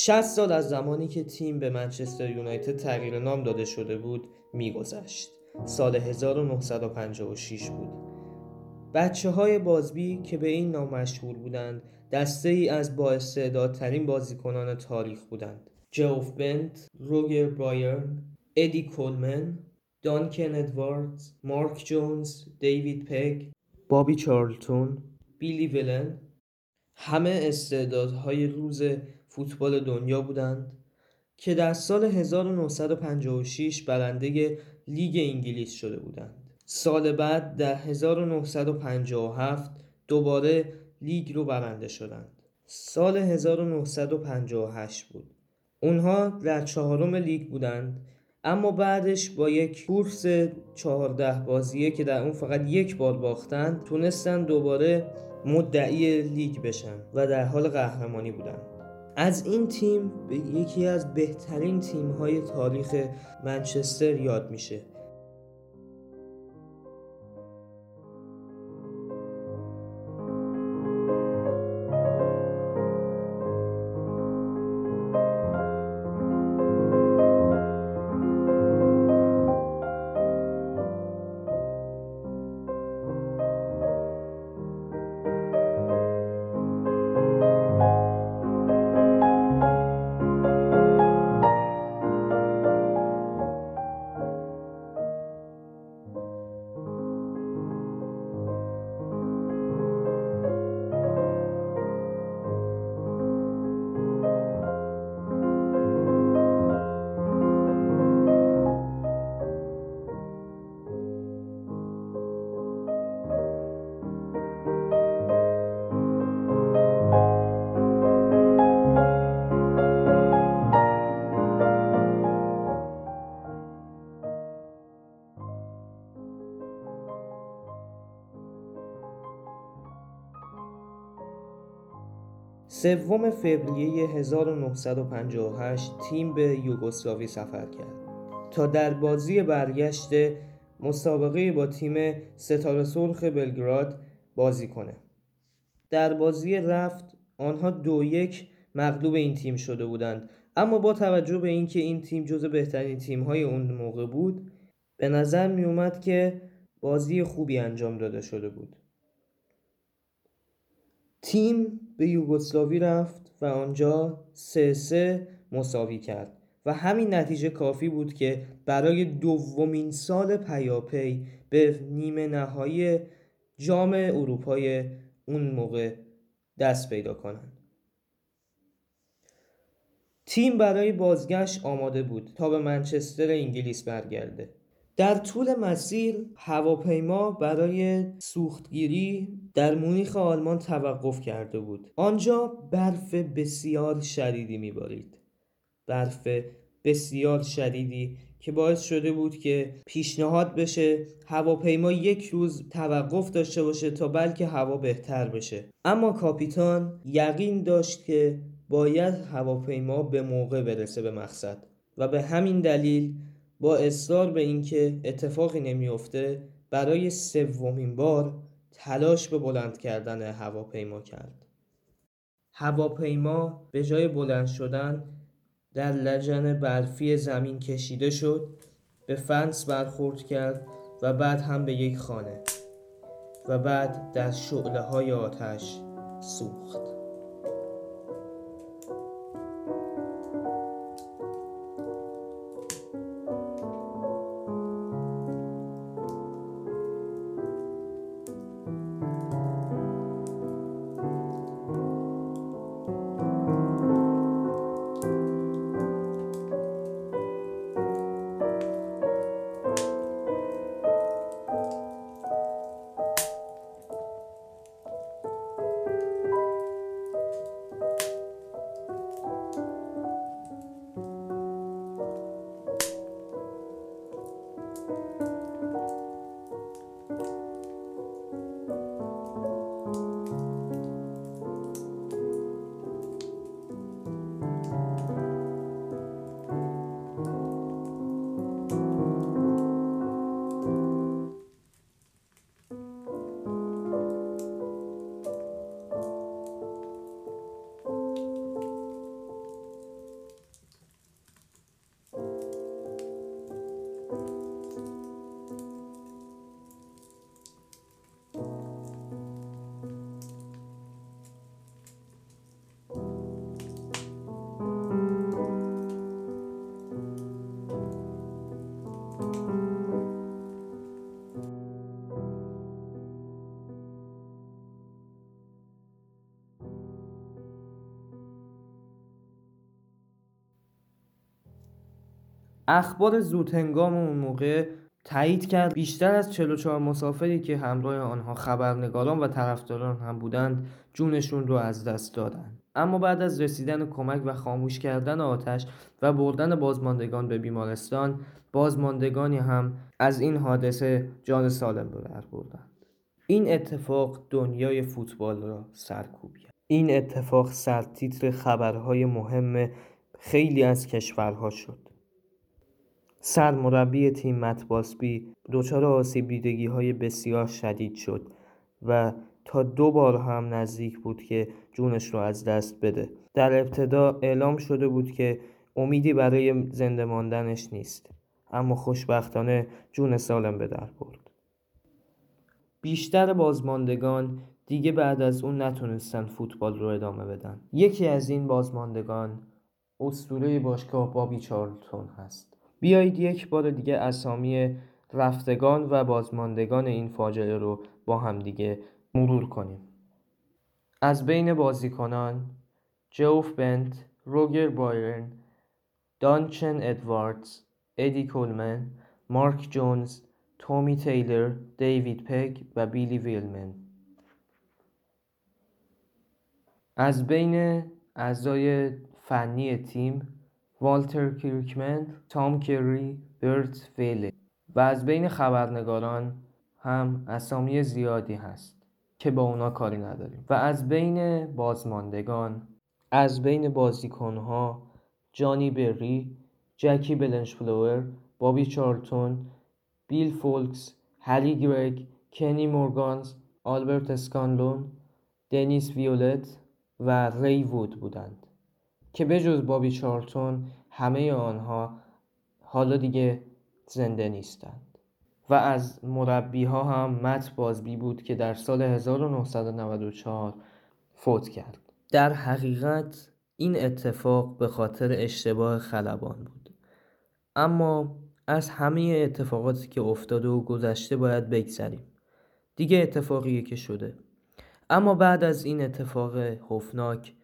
60 سال از زمانی که تیم به منچستر یونایتد تغییر نام داده شده بود میگذشت. سال 1956 بود. بچه های بازبی که به این نام مشهور بودند دسته ای از بااستعدادترین بازیکنان تاریخ بودند. جوف بنت، روگر بایرن، ادی کولمن، دانکن ادواردز، مارک جونز، دیوید پگ، بابی چارلتون، بیلی ولن همه استعدادهای روز فوتبال دنیا بودند که در سال 1956 برنده لیگ انگلیس شده بودند. سال بعد در 1957 دوباره لیگ رو برنده شدند. سال 1958 بود. اونها در چهارم لیگ بودند اما بعدش با یک کورس چهارده بازیه که در اون فقط یک بار باختند تونستن دوباره مدعی لیگ بشن و در حال قهرمانی بودن از این تیم به یکی از بهترین تیم های تاریخ منچستر یاد میشه. سوم فوریه 1958 تیم به یوگسلاوی سفر کرد. تا در بازی برگشت مسابقه با تیم ستاره سرخ بلگراد بازی کنه. در بازی رفت آنها دو یک مغلوب این تیم شده بودند. اما با توجه به اینکه این تیم جز بهترین تیم های اون موقع بود به نظر می اومد که بازی خوبی انجام داده شده بود. تیم به یوگسلاوی رفت و آنجا سه سه مساوی کرد و همین نتیجه کافی بود که برای دومین سال پیاپی به نیمه نهایی جام اروپای اون موقع دست پیدا کنند. تیم برای بازگشت آماده بود تا به منچستر انگلیس برگرده. در طول مسیر هواپیما برای سوختگیری در مونیخ آلمان توقف کرده بود. آنجا برف بسیار شدیدی میبارید. برف بسیار شدیدی که باعث شده بود که پیشنهاد بشه هواپیما یک روز توقف داشته باشه تا بلکه هوا بهتر بشه. اما کاپیتان یقین داشت که باید هواپیما به موقع برسه به مقصد و به همین دلیل با اصرار به اینکه اتفاقی نمیافته برای سومین بار تلاش به بلند کردن هواپیما کرد. هواپیما به جای بلند شدن در لجن برفی زمین کشیده شد به فنس برخورد کرد و بعد هم به یک خانه و بعد در شعله های آتش سوخت. اخبار زودهنگام اون موقع تایید کرد. بیشتر از 44 مسافری که همراه آنها خبرنگاران و طرفداران هم بودند جونشون رو از دست دادند. اما بعد از رسیدن کمک و خاموش کردن آتش و بردن بازماندگان به بیمارستان بازماندگانی هم از این حادثه جان سالم به در بردند. این اتفاق دنیای فوتبال را سرکوب کرد. این اتفاق سرتیتر خبرهای مهم خیلی از کشورها شد. سرمربی تیم متباسبی دچار آسیب دیدگی های بسیار شدید شد و تا دو بار هم نزدیک بود که جونش رو از دست بده. در ابتدا اعلام شده بود که امیدی برای زنده ماندنش نیست اما خوشبختانه جون سالم به در برد. بیشتر بازماندگان دیگه بعد از اون نتونستن فوتبال رو ادامه بدن. یکی از این بازماندگان اسطوره باشگاه بابی چارلتون هست. بیایید یک بار دیگه اسامی رفتگان و بازماندگان این فاجعه رو با هم دیگه مرور کنیم. از بین بازیکنان جوف بنت، روگر بایرن، دانچن ادواردز، ادی کولمن، مارک جونز، تومی تیلر، دیوید پگ و بیلی ویلمن. از بین اعضای فنی تیم والتر کریکمن، تام کری، برت ویله و از بین خبرنگاران هم اسامی زیادی هست که با اونا کاری نداریم و از بین بازماندگان از بین بازیکنها جانی بری، جکی بلنشفلور، بابی چارلتون، بیل فولکس، هلی گرگ، کنی مورگانز، آلبرت اسکانلون، دنیس ویولت و ری وود بودند. که بجز بابی چارتون همه آنها حالا دیگه زنده نیستند. و از مربی ها هم مت بازبی بود که در سال 1994 فوت کرد. در حقیقت این اتفاق به خاطر اشتباه خلبان بود. اما از همه اتفاقاتی که افتاده و گذشته باید بگذریم. دیگه اتفاقیه که شده. اما بعد از این اتفاق حفناک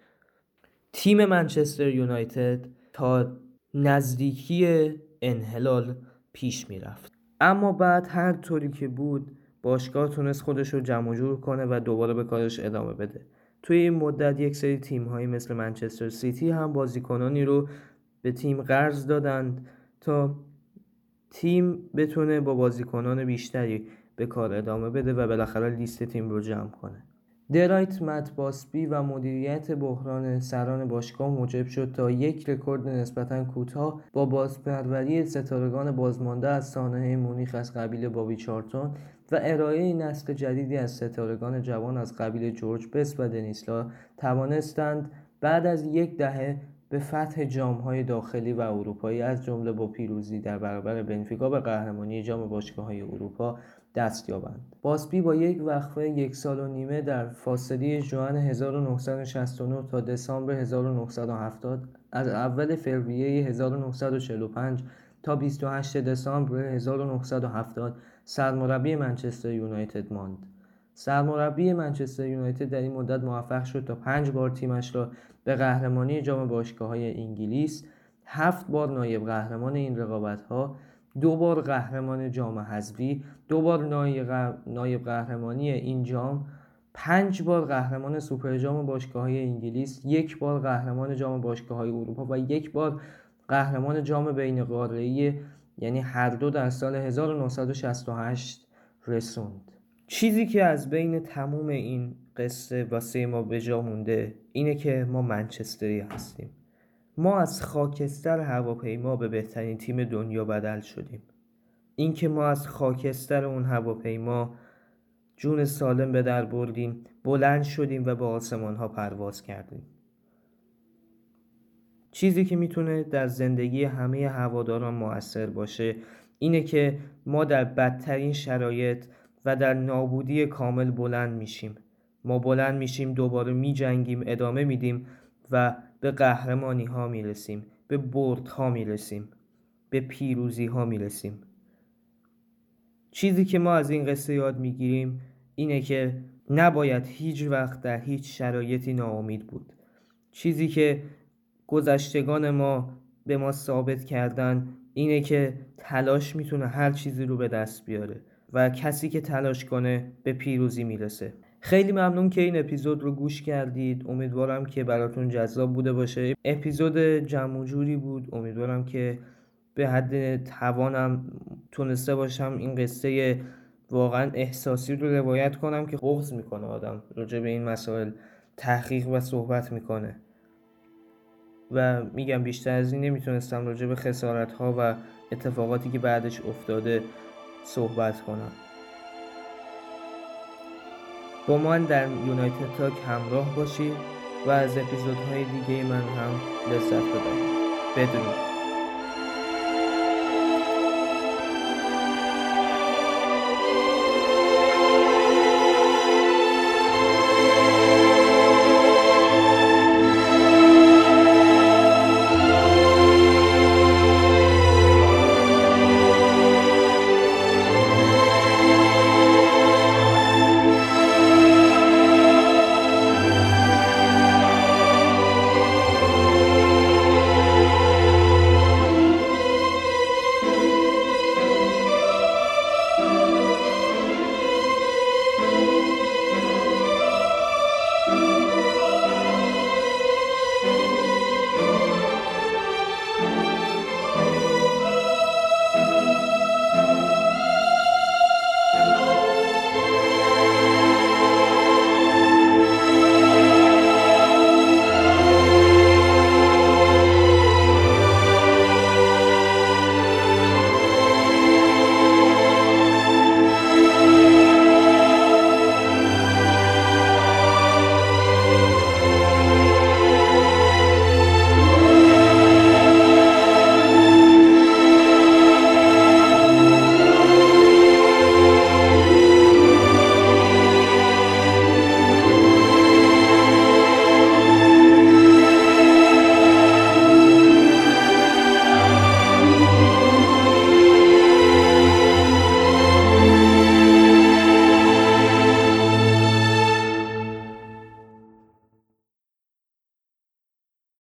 تیم منچستر یونایتد تا نزدیکی انحلال پیش می‌رفت. اما بعد هر طوری که بود باشگاه تونست خودش رو جمع جور کنه و دوباره به کارش ادامه بده. توی این مدت یک سری تیم هایی مثل منچستر سیتی هم بازیکنانی رو به تیم قرض دادند تا تیم بتونه با بازیکنان بیشتری به کار ادامه بده و بالاخره لیست تیم رو جمع کنه. درایت متباسبی و مدیریت بحران سران باشگاه موجب شد تا یک رکورد نسبتا کوتاه با بازپروری ستارگان بازمانده از سانحه مونیخ از قبیل بابی چارتون و ارائه نسل جدیدی از ستارگان جوان از قبیل جورج بس و دنیسلا توانستند بعد از یک دهه به فتح جامهای داخلی و اروپایی از جمله با پیروزی در برابر بنفیکا به قهرمانی جام باشگاه های اروپا دست یابند. باسبی با یک وقفه یک سال و نیمه در فاصله ژوئن 1969 تا دسامبر 1970 از اول فوریه 1945 تا 28 دسامبر 1970 سرمربی منچستر یونایتد ماند. سرمربی منچستر یونایتد در این مدت موفق شد تا پنج بار تیمش را به قهرمانی جام باشگاه های انگلیس، هفت بار نایب قهرمان این رقابت ها دو بار قهرمان جام حذفی دو بار نایب قهرمانی این جام پنج بار قهرمان سوپر جام باشگاه های انگلیس یک بار قهرمان جام باشگاه های اروپا و یک بار قهرمان جام بین قاره‌ای یعنی هر دو در سال 1968 رسوند. چیزی که از بین تموم این قصه واسه ما به جا مونده اینه که ما منچستری هستیم. ما از خاکستر هواپیما به بهترین تیم دنیا بدل شدیم. اینکه ما از خاکستر اون هواپیما جون سالم به در بردیم بلند شدیم و به آسمان ها پرواز کردیم. چیزی که می‌تونه در زندگی همه هواداران موثر باشه اینه که ما در بدترین شرایط و در نابودی کامل بلند میشیم. ما بلند میشیم دوباره میجنگیم ادامه میدیم و به قهرمانی ها می رسیم به برد ها می رسیم به پیروزی ها می رسیم چیزی که ما از این قصه یاد می گیریم اینه که نباید هیچ وقت در هیچ شرایطی ناامید بود. چیزی که گذشتگان ما به ما ثابت کردن اینه که تلاش می‌تونه هر چیزی رو به دست بیاره و کسی که تلاش کنه به پیروزی می‌رسه. خیلی ممنون که این اپیزود رو گوش کردید. امیدوارم که براتون جذاب بوده باشه. اپیزود جمع جوری بود. امیدوارم که به حد توانم تونسته باشم این قصه واقعا احساسی رو روایت کنم که بغض می‌کنه آدم راجع به این مسائل تحقیق و صحبت می‌کنه. و میگم بیشتر از این نمی‌تونستم راجع به خسارت ها و اتفاقاتی که بعدش افتاده صحبت کنم. با من در یونایتد تاک همراه باشید و از اپیزودهای دیگه من هم لذت ببرید. بدونید.